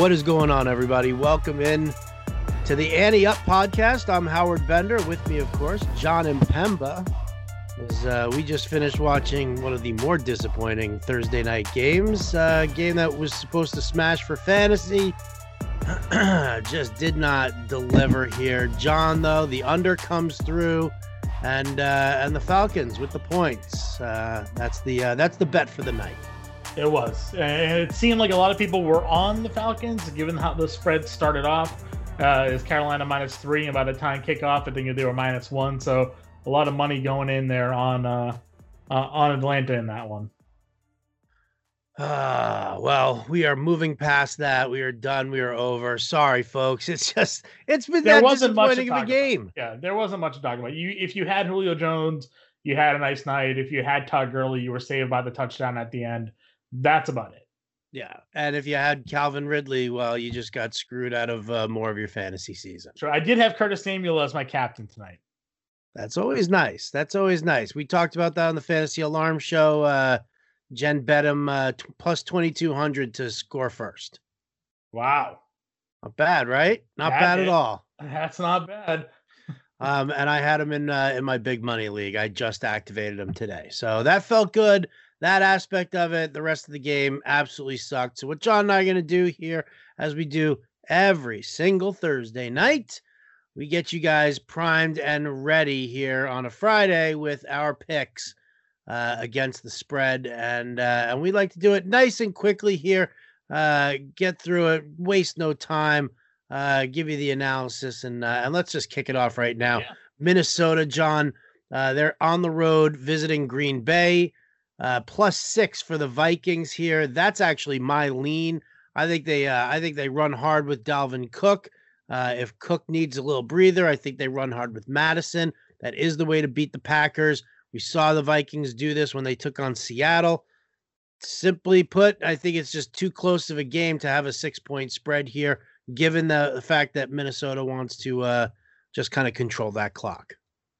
What is going on, everybody? Welcome in to the Ante Up podcast. I'm Howard Bender. With me, of course, John Impemba. As uh, we just finished watching one of the more disappointing Thursday night games, uh, game that was supposed to smash for fantasy, just did not deliver here. John, though, the under comes through, and uh, and the Falcons with the points. Uh, that's the uh, that's the bet for the night. It was, and it seemed like a lot of people were on the Falcons, given how the spread started off. Uh, is Carolina minus three, and by the time kickoff, I think they were minus one. So a lot of money going in there on uh, uh, on Atlanta in that one. Ah, well, we are moving past that. We are done. We are over. Sorry, folks. It's just it's been there that wasn't much of a game. About. Yeah, there wasn't much to talk about. You if you had Julio Jones, you had a nice night. If you had Todd Gurley, you were saved by the touchdown at the end. That's about it. Yeah, and if you had Calvin Ridley, well, you just got screwed out of uh, more of your fantasy season. Sure, I did have Curtis Samuel as my captain tonight. That's always nice. That's always nice. We talked about that on the Fantasy Alarm Show. Uh, Jen bet him uh, t- plus twenty two hundred to score first. Wow, not bad, right? Not that bad is, at all. That's not bad. um, and I had him in uh, in my big money league. I just activated him today, so that felt good that aspect of it, the rest of the game absolutely sucked. So, what John and I are going to do here, as we do every single Thursday night, we get you guys primed and ready here on a Friday with our picks uh, against the spread, and uh, and we like to do it nice and quickly here. Uh, get through it, waste no time. Uh, give you the analysis, and uh, and let's just kick it off right now. Yeah. Minnesota, John. Uh, they're on the road visiting Green Bay. Uh, plus six for the Vikings here. That's actually my lean. I think they uh, I think they run hard with Dalvin Cook. Uh, if Cook needs a little breather, I think they run hard with Mattison. That is the way to beat the Packers. We saw the Vikings do this when they took on Seattle. Simply put, I think it's just too close of a game to have a six point spread here, given the, the fact that Minnesota wants to uh, just kind of control that clock.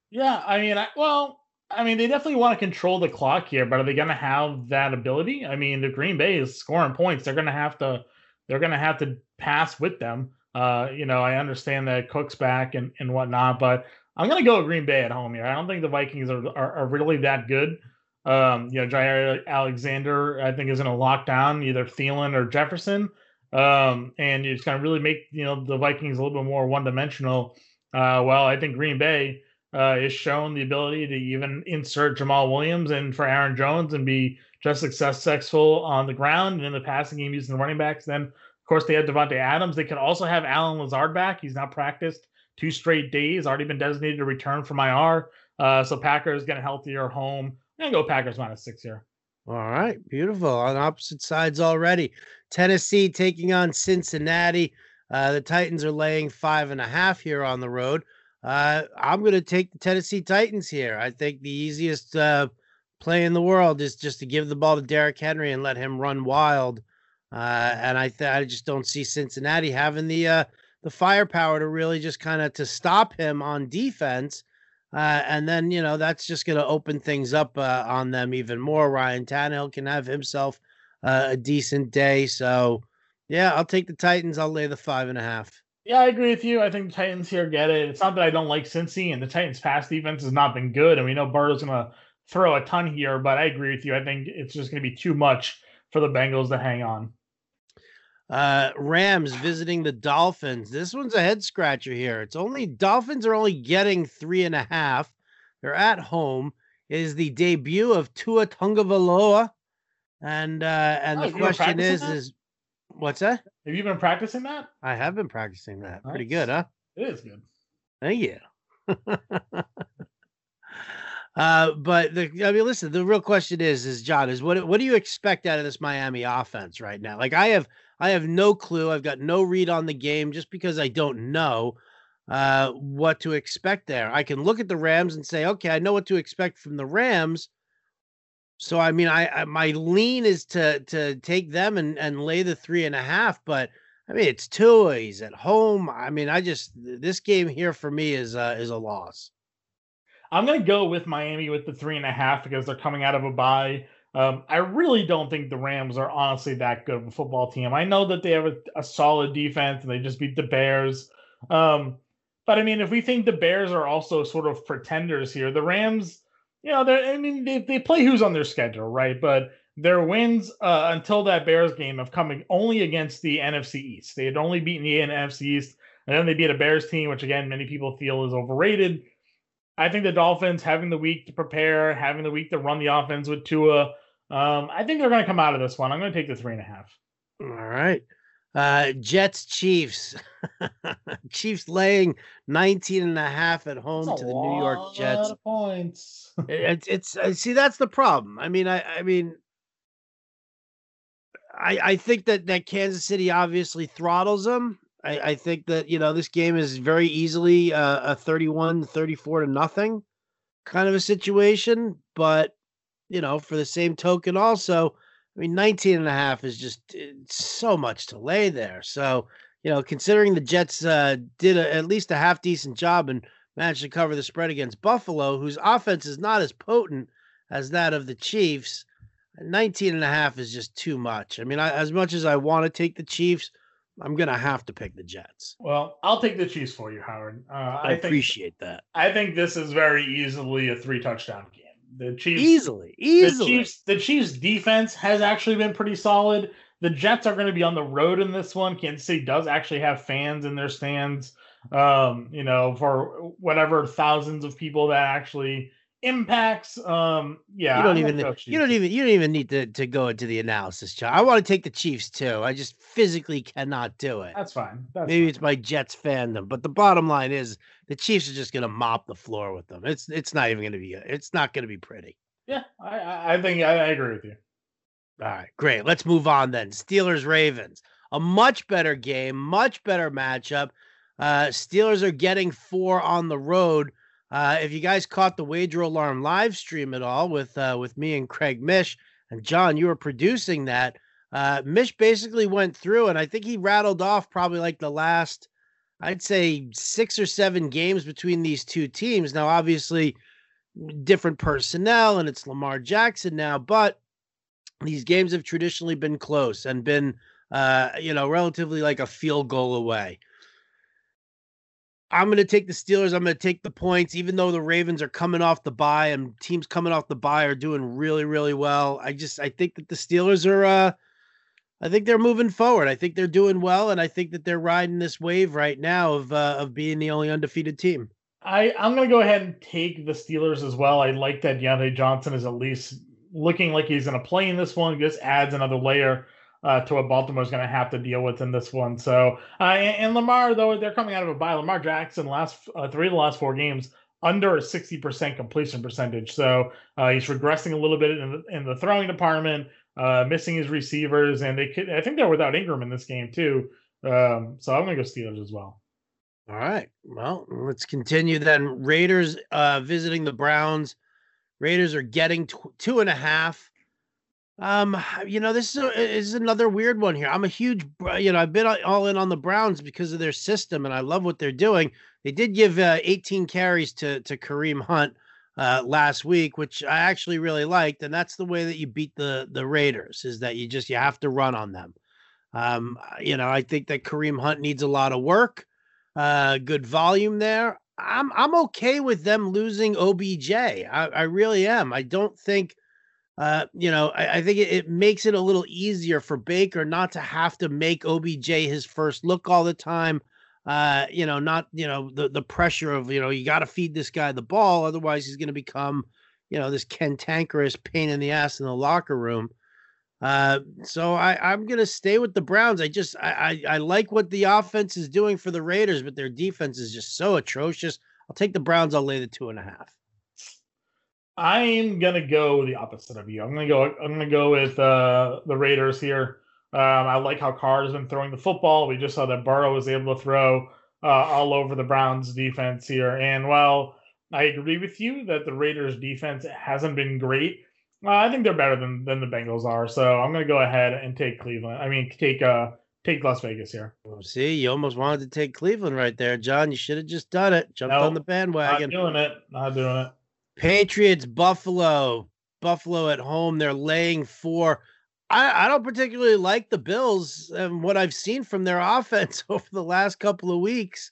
Yeah, I mean, I, well, I mean, they definitely want to control the clock here, but are they going to have that ability? I mean, the Green Bay is scoring points. They're going to have to, they're going to have to pass with them. Uh, you know, I understand that Cook's back and, and whatnot, but I'm going to go Green Bay at home here. I don't think the Vikings are, are, are really that good. Um, you know, Jaire Alexander, I think, is in a lockdown, either Thielen or Jefferson. Um, and it's going to really make, you know, the Vikings a little bit more one dimensional. Uh, well, I think Green Bay, uh, is shown the ability to even insert Jamaal Williams and for Aaron Jones and be just successful on the ground and in the passing game using the running backs. Then, of course, they had Davante Adams. They could also have Allen Lazard back. He's not practiced two straight days, already been designated to return from IR. Uh, so Packers get a healthier home. I'm going to go Packers minus six here. All right, beautiful. On opposite sides already. Tennessee taking on Cincinnati. Uh, the Titans are laying five and a half here on the road. Uh, I'm going to take the Tennessee Titans here. I think the easiest uh, play in the world is just to give the ball to Derrick Henry and let him run wild. Uh, and I th- I just don't see Cincinnati having the uh, the firepower to really just kind of to stop him on defense. Uh, and then you know that's just going to open things up uh, on them even more. Ryan Tannehill can have himself a decent day. So yeah, I'll take the Titans. I'll lay the five and a half. Yeah, I agree with you. I think the Titans here get it. It's not that I don't like Cincy, and the Titans' pass defense has not been good, and we know Burrow's going to throw a ton here. But I agree with you. I think it's just going to be too much for the Bengals to hang on. Uh, Rams visiting the Dolphins. This one's a head scratcher here. It's only Dolphins are only getting three and a half. They're at home. It is the debut of Tua Tagovailoa, and uh, and oh, the question is that? is what's that? Have you been practicing that? I have been practicing that. Nice. Pretty good, huh? It is good. Thank you. uh, but the I mean, listen, the real question is, is John, is what what do you expect out of this Miami offense right now? Like I have I have no clue. I've got no read on the game just because I don't know uh, what to expect there. I can look at the Rams and say, okay, I know what to expect from the Rams so I mean, I, I, my lean is to to take them and and lay the three and a half, but I mean it's two. He's at home. I mean, I just this game here for me is uh, is a loss. I'm gonna go with Miami with the three and a half because they're coming out of a bye. Um, I really don't think the Rams are honestly that good of a football team. I know that they have a, a solid defense and they just beat the Bears. Um, but I mean, if we think the Bears are also sort of pretenders here, the Rams, you know, they I mean, they, they play who's on their schedule, right? But their wins uh, until that Bears game have come only against the NFC East. They had only beaten the NFC East, and then they beat a Bears team, which again many people feel is overrated. I think the Dolphins having the week to prepare, having the week to run the offense with Tua, um, I think they're going to come out of this one. I'm going to take the three and a half. All right. Uh, Jets Chiefs. Chiefs laying 19 and a half at home That's to the New York Jets. points. It's it's uh, see that's the problem. I mean I I mean I I think that that Kansas City obviously throttles them. I I think that you know this game is very easily uh, a 31 34 to nothing kind of a situation, but you know for the same token also mean 19 and a half is just it's so much to lay there. So, you know, considering the Jets uh, did a, at least a half decent job and managed to cover the spread against Buffalo, whose offense is not as potent as that of the Chiefs. 19 and a half is just too much. I mean, I, as much as I want to take the Chiefs, I'm going to have to pick the Jets. Well, I'll take the Chiefs for you, Howard. Uh, I, I think appreciate that. I think this is very easily a three touchdown game. The Chiefs Easily, the easily. Chiefs the Chiefs defense has actually been pretty solid. The Jets are going to be on the road in this one. Kansas City does actually have fans in their stands. Um, you know, for whatever thousands of people that actually impacts. Um, yeah, you don't even go you don't even you don't even need to, to go into the analysis, John. I want to take the Chiefs too. I just physically cannot do it. That's fine. That's Maybe fine. it's my Jets fandom, but the bottom line is the Chiefs are just going to mop the floor with them. It's it's not even going to be it's not going to be pretty. yeah. I I I think I, I agree with you. All right, great. Let's move on then. Steelers Ravens, a much better game, much better matchup. Uh, Steelers are getting four on the road. Uh, if you guys caught the Wager Alarm live stream at all with uh, with me and Craig Mish and John, you were producing that. Uh, Mish basically went through, and I think he rattled off probably like the last, I'd say six or seven games between these two teams. Now, obviously, different personnel, and it's Lamar Jackson now, but these games have traditionally been close and been uh you know relatively like a field goal away i'm going to take the steelers i'm going to take the points even though the ravens are coming off the bye and teams coming off the bye are doing really really well i just i think that the steelers are uh i think they're moving forward i think they're doing well and i think that they're riding this wave right now of uh, of being the only undefeated team I, I'm going to go ahead and take the Steelers as well. I like that Diontae Johnson is at least looking like he's going to play in this one. This adds another layer uh, to what Baltimore's going to have to deal with in this one. So, uh, and, and Lamar, though, they're coming out of a bye. Lamar Jackson, last uh, three of the last four games, under a 60% completion percentage. So uh, he's regressing a little bit in the, in the throwing department, uh, missing his receivers. And they could, I think they're without Ingram in this game, too. Um, so I'm going to go Steelers as well. All right. Well, let's continue then. Raiders uh, visiting the Browns. Raiders are getting tw- two and a half. Um, you know, this is, a, is another weird one here. I'm a huge, you know, I've been all in on the Browns because of their system, and I love what they're doing. They did give uh, 18 carries to to Kareem Hunt uh, last week, which I actually really liked, and that's the way that you beat the the Raiders. Is that you just you have to run on them. Um, you know, I think that Kareem Hunt needs a lot of work uh good volume there i'm i'm okay with them losing obj i, I really am i don't think uh you know i, I think it, it makes it a little easier for baker not to have to make obj his first look all the time uh you know not you know the the pressure of you know you got to feed this guy the ball otherwise he's going to become you know this cantankerous pain in the ass in the locker room uh, so I, I'm gonna stay with the Browns. I just I, I I like what the offense is doing for the Raiders, but their defense is just so atrocious. I'll take the Browns. I'll lay the two and a half. I'm gonna go the opposite of you. I'm gonna go. I'm gonna go with uh, the Raiders here. Um, I like how Carr has been throwing the football. We just saw that Burrow was able to throw uh, all over the Browns defense here. And while I agree with you that the Raiders defense hasn't been great, uh, I think they're better than than the Bengals are. So I'm gonna go ahead and take Cleveland. I mean, take uh take Las Vegas here. Well, see, you almost wanted to take Cleveland right there, John. You should have just done it. Jumped on Nope, the Not bandwagon. doing it. Not doing it. Patriots, Buffalo. Buffalo at home. They're laying four. I, I don't particularly like the Bills and what I've seen from their offense over the last couple of weeks.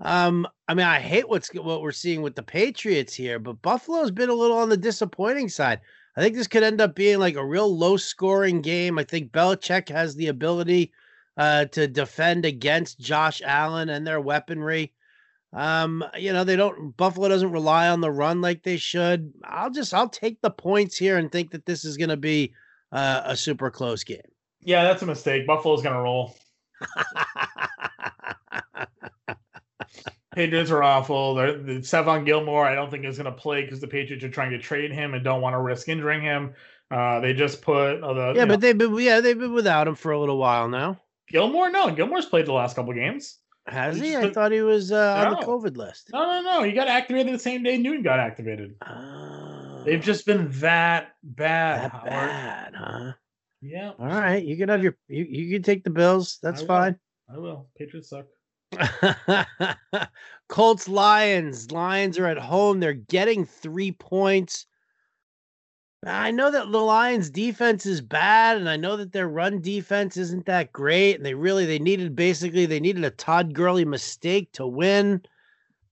Um, I mean, I hate what's what we're seeing with the Patriots here, but Buffalo's been a little on the disappointing side. I think this could end up being like a real low scoring game. I think Belichick has the ability uh, to defend against Josh Allen and their weaponry. Um, you know, they don't Buffalo doesn't rely on the run like they should. I'll just I'll take the points here and think that this is going to be uh, a super close game. Yeah, that's a mistake. Buffalo's going to roll. Patriots are awful. They're, Stephon Gilmore, I don't think is going to play because the Patriots are trying to trade him and don't want to risk injuring him. Uh, they just put uh, the yeah, but know, they've been yeah they've been without him for a little while now. Gilmore, no, Gilmore's played the last couple games. Has he? I thought he was uh, no. on the COVID list. No, no, no. He got activated the same day Newton got activated. Uh, They've just been that bad. That bad, huh? Yeah. All right, you can have your you, you can take the Bills. That's I fine. I will. Patriots suck. Colts Lions. Lions are at home. They're getting three points. I know that the Lions defense is bad, and I know that their run defense isn't that great. And they really they needed basically they needed a Todd Gurley mistake to win.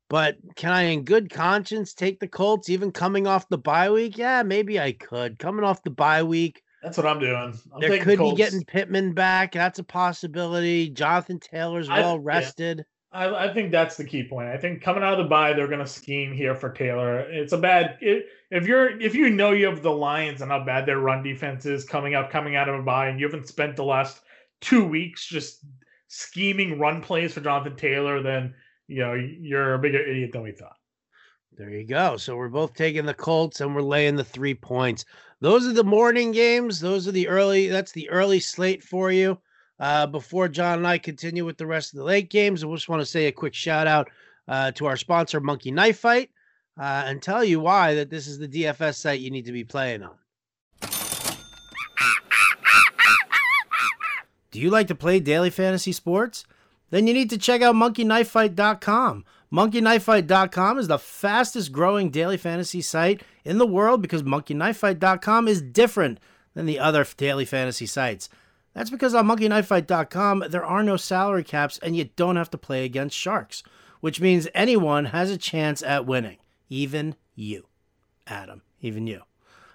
But can I, in good conscience, take the Colts even coming off the bye week? Yeah, maybe I could. Coming off the bye week. That's what I'm doing. I'm there could Colts. be getting Pittman back. That's a possibility. Jonathan Taylor's well rested. Yeah. I, I, think that's the key point. I think coming out of the bye, they're going to scheme here for Taylor. It's a bad it, if you're if you know you have the Lions and how bad their run defense is coming up coming out of a bye, and you haven't spent the last two weeks just scheming run plays for Jonathan Taylor, then you know you're a bigger idiot than we thought. There you go. So we're both taking the Colts and we're laying the three points. Those are the morning games. Those are the early. That's the early slate for you. Uh, before John and I continue with the rest of the late games, I just want to say a quick shout out uh, to our sponsor, Monkey Knife Fight, uh, and tell you why that this is the DFS site you need to be playing on. Do you like to play daily fantasy sports? Then you need to check out monkeyknifefight.com. Monkeyknifefight.com is the fastest growing daily fantasy site in the world because monkeyknifefight.com is different than the other daily fantasy sites. That's because on monkeyknifefight.com, there are no salary caps and you don't have to play against sharks, which means anyone has a chance at winning, even you, Adam, even you.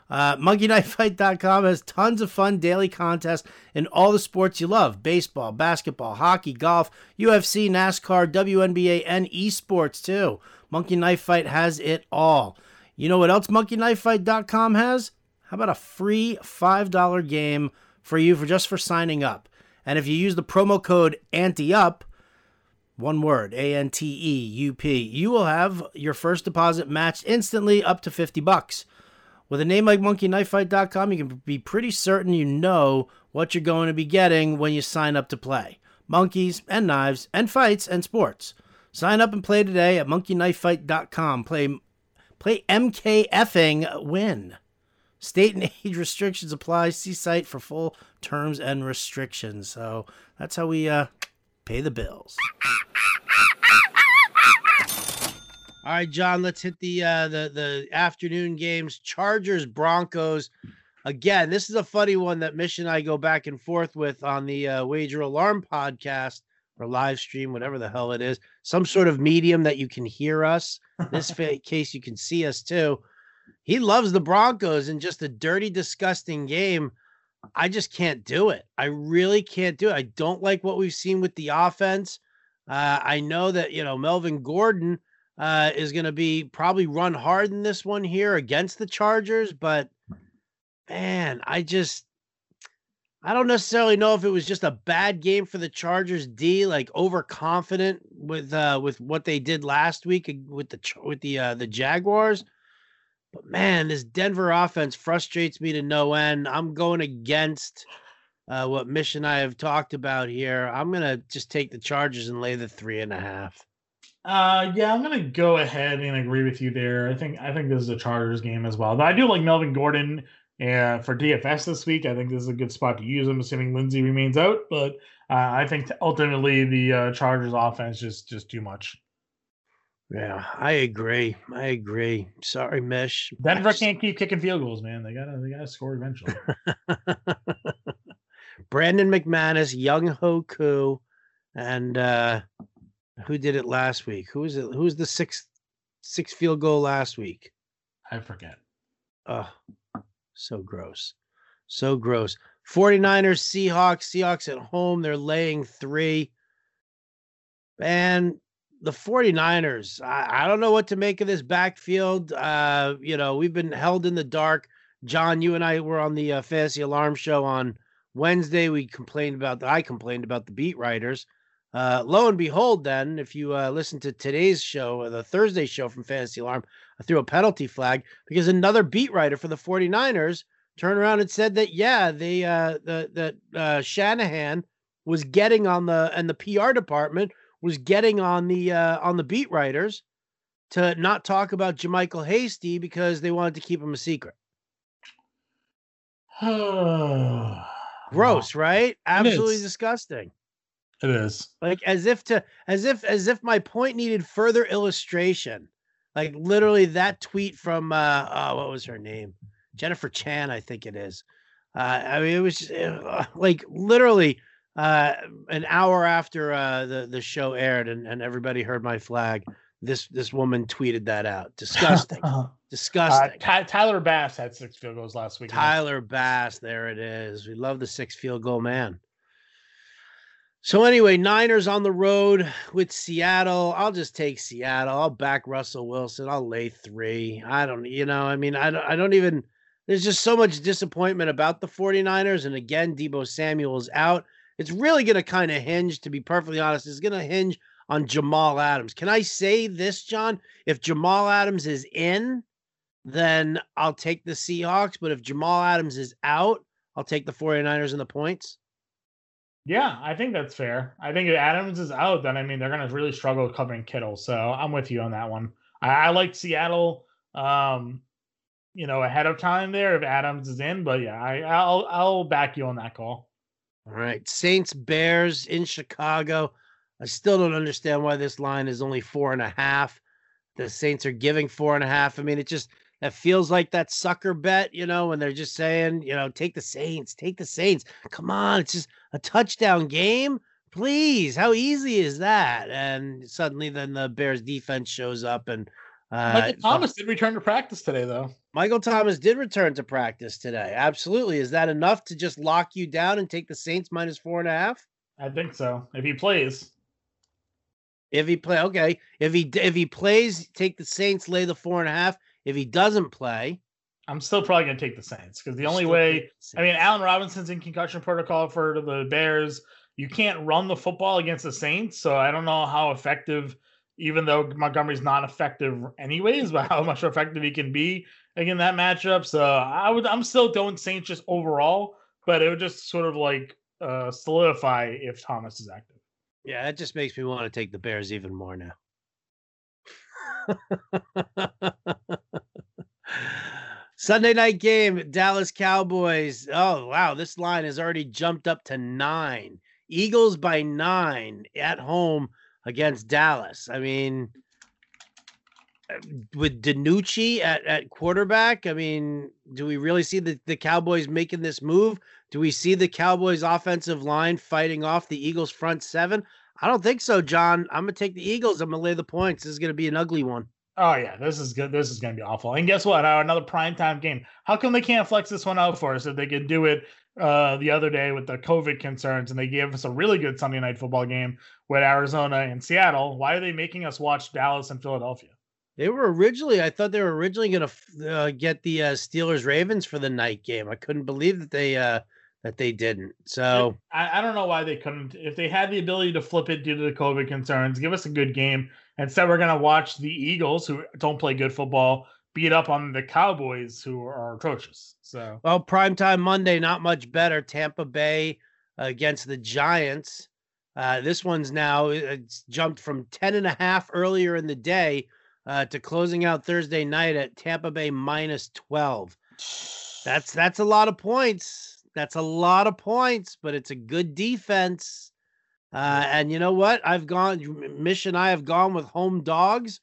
Uh, MonkeyKnifeFight.com has tons of fun daily contests in all the sports you love baseball, basketball, hockey, golf, UFC, NASCAR, WNBA, and esports too. Monkey Knife Fight has it all. You know what else MonkeyKnifeFight.com has? How about a free $5 game for you for just for signing up. And if you use the promo code ANTEUP, one word, A N T E U P, you will have your first deposit matched instantly up to 50 bucks. With a name like monkeyknifefight.com, you can be pretty certain you know what you're going to be getting when you sign up to play. Monkeys and knives and fights and sports. Sign up and play today at monkeyknifefight.com. Play play MKFing win. State and age restrictions apply. See site for full terms and restrictions. So that's how we uh, pay the bills. All right, John. Let's hit the uh, the the afternoon games. Chargers Broncos. Again, this is a funny one that Mish and I go back and forth with on the uh, Wager Alarm podcast or live stream, whatever the hell it is. Some sort of medium that you can hear us. In this case, you can see us too he loves the Broncos and just a dirty, disgusting game. I just can't do it. I really can't do it. I don't like what we've seen with the offense. Uh, I know that you know Melvin Gordon uh, is going to be probably run hard in this one here against the Chargers, but man, I just I don't necessarily know if it was just a bad game for the Chargers D, like overconfident with uh, with what they did last week with the with the uh, the Jaguars, but man, this Denver offense frustrates me to no end. I'm going against uh, what Mish and I have talked about here. I'm gonna just take the Chargers and lay the three and a half. Uh, yeah, I'm gonna go ahead and agree with you there. I think I think this is a Chargers game as well. But I do like Melvin Gordon uh, for DFS this week. I think this is a good spot to use him, assuming Lindsay remains out. But uh, I think ultimately the uh, Chargers offense just just too much. Yeah, I agree. I agree. Sorry, Mish. Denver just... can't keep kicking field goals, man. They gotta they gotta score eventually. Brandon McManus, Younghoe Koo, and uh who did it last week? Who is it? Who's the sixth six field goal last week? I forget. Oh, so gross. So gross. 49ers, Seahawks, Seahawks at home. They're laying three. And the 49ers, I, I don't know what to make of this backfield. Uh, you know, we've been held in the dark. John, you and I were on the uh, Fantasy Alarm show on Wednesday. We complained about I complained about the beat writers. Uh, lo and behold, then, if you uh, listen to today's show, the Thursday show from Fantasy Alarm, I threw a penalty flag because another beat writer for the 49ers turned around and said that, yeah, they, uh, the, the, uh, Shanahan was getting on the, and the PR department was getting on the, uh, on the beat writers to not talk about JaMycal Hasty because they wanted to keep him a secret. Gross, right? Absolutely disgusting. It is. Like as if to as if as if my point needed further illustration. Like literally that tweet from uh oh, what was her name? Jennifer Chan, I think it is. Uh I mean it was uh, like literally uh an hour after uh the the show aired and and everybody heard my flag this this woman tweeted that out. Disgusting. Uh, Disgusting. Uh, Tyler Bass had six field goals last week. Tyler Bass, there it is. We love the six field goal man. So anyway, Niners on the road with Seattle. I'll just take Seattle. I'll back Russell Wilson. I'll lay three. I don't, you know, I mean, I don't, I don't even. There's just so much disappointment about the 49ers. And again, Deebo Samuel's out. It's really going to kind of hinge, to be perfectly honest, it's going to hinge on Jamal Adams. Can I say this, John? If Jamal Adams is in, then I'll take the Seahawks. But if Jamal Adams is out, I'll take the 49ers and the points. Yeah, I think that's fair. I think if Adams is out, then I mean they're going to really struggle covering Kittle. So I'm with you on that one. I, I like Seattle, um, you know, ahead of time there if Adams is in. But yeah, I, I'll I'll back you on that call. All right, Saints Bears in Chicago. I still don't understand why this line is only four and a half. The Saints are giving four and a half. I mean, it just that feels like that sucker bet, you know, when they're just saying, you know, take the Saints, take the Saints. Come on, it's just a touchdown game. Please, how easy is that? And suddenly, then the Bears defense shows up, and uh, Michael Thomas did return to practice today, though. Michael Thomas did return to practice today. Absolutely, is that enough to just lock you down and take the Saints minus four and a half? I think so. If he plays, if he play, okay. If he if he plays, take the Saints, lay the four and a half. If he doesn't play, I'm still probably going to take the Saints because the only way, I mean, Allen Robinson's in concussion protocol for the Bears. You can't run the football against the Saints, so I don't know how effective, even though Montgomery's not effective anyways, but how much effective he can be in that matchup. So I would, I'm still doing Saints just overall, but it would just sort of like uh, solidify if Thomas is active. Yeah, that just makes me want to take the Bears even more now. Sunday night game, Dallas Cowboys. Oh, wow. This line has already jumped up to nine. Eagles by nine at home against Dallas. I mean, with DiNucci at, at quarterback, I mean, do we really see the, the Cowboys making this move? Do we see the Cowboys offensive line fighting off the Eagles front seven? I don't think so, John. I'm gonna take the Eagles. I'm gonna lay the points. This is gonna be an ugly one. Oh yeah, this is good. This is gonna be awful. And guess what? Another prime time game. How come they can't flex this one out for us if they could do it uh, the other day with the COVID concerns and they gave us a really good Sunday night football game with Arizona and Seattle? Why are they making us watch Dallas and Philadelphia? They were originally, I thought they were originally going to uh, get the uh, Steelers Ravens for the night game. I couldn't believe that they uh, that they didn't. So I, I, don't know why they couldn't. If they had the ability to flip it due to the COVID concerns, give us a good game. Instead, we're going to watch the Eagles, who don't play good football, beat up on the Cowboys, who are atrocious. So well, primetime Monday, not much better. Tampa Bay against the Giants. Uh, this one's now it's jumped from 10 and a half earlier in the day uh, to closing out Thursday night at Tampa Bay minus 12. That's that's a lot of points that's a lot of points, but it's a good defense. Uh, and you know what? I've gone, Mish and I have gone with home dogs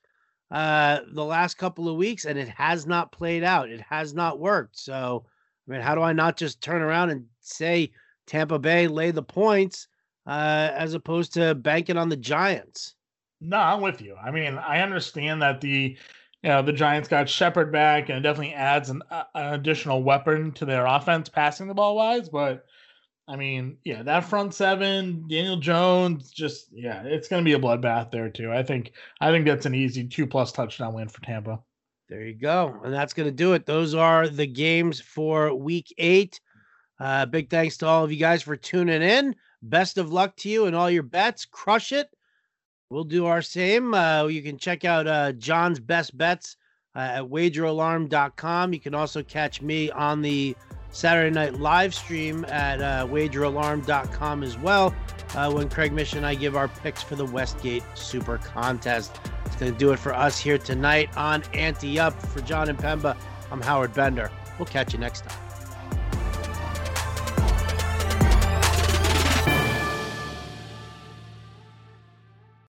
uh, the last couple of weeks, and it has not played out. It has not worked. So, I mean, how do I not just turn around and say Tampa Bay lay the points uh, as opposed to banking on the Giants? No, I'm with you. I mean, I understand that the you know the Giants got Shepard back, and it definitely adds an, uh, an additional weapon to their offense, passing the ball wise. But I mean, yeah, that front seven, Daniel Jones, just yeah, it's going to be a bloodbath there too. I think I think that's an easy two plus touchdown win for Tampa. There you go, and that's going to do it. Those are the games for Week Eight. Uh, big thanks to all of you guys for tuning in. Best of luck to you and all your bets. Crush it. We'll do our same. Uh, you can check out uh, John's best bets uh, at wageralarm.com. You can also catch me on the Saturday night live stream at uh, wageralarm.com as well uh, when Craig Mish and I give our picks for the Westgate Super Contest. It's going to do it for us here tonight on Ante Up. For John Impemba, I'm Howard Bender. We'll catch you next time.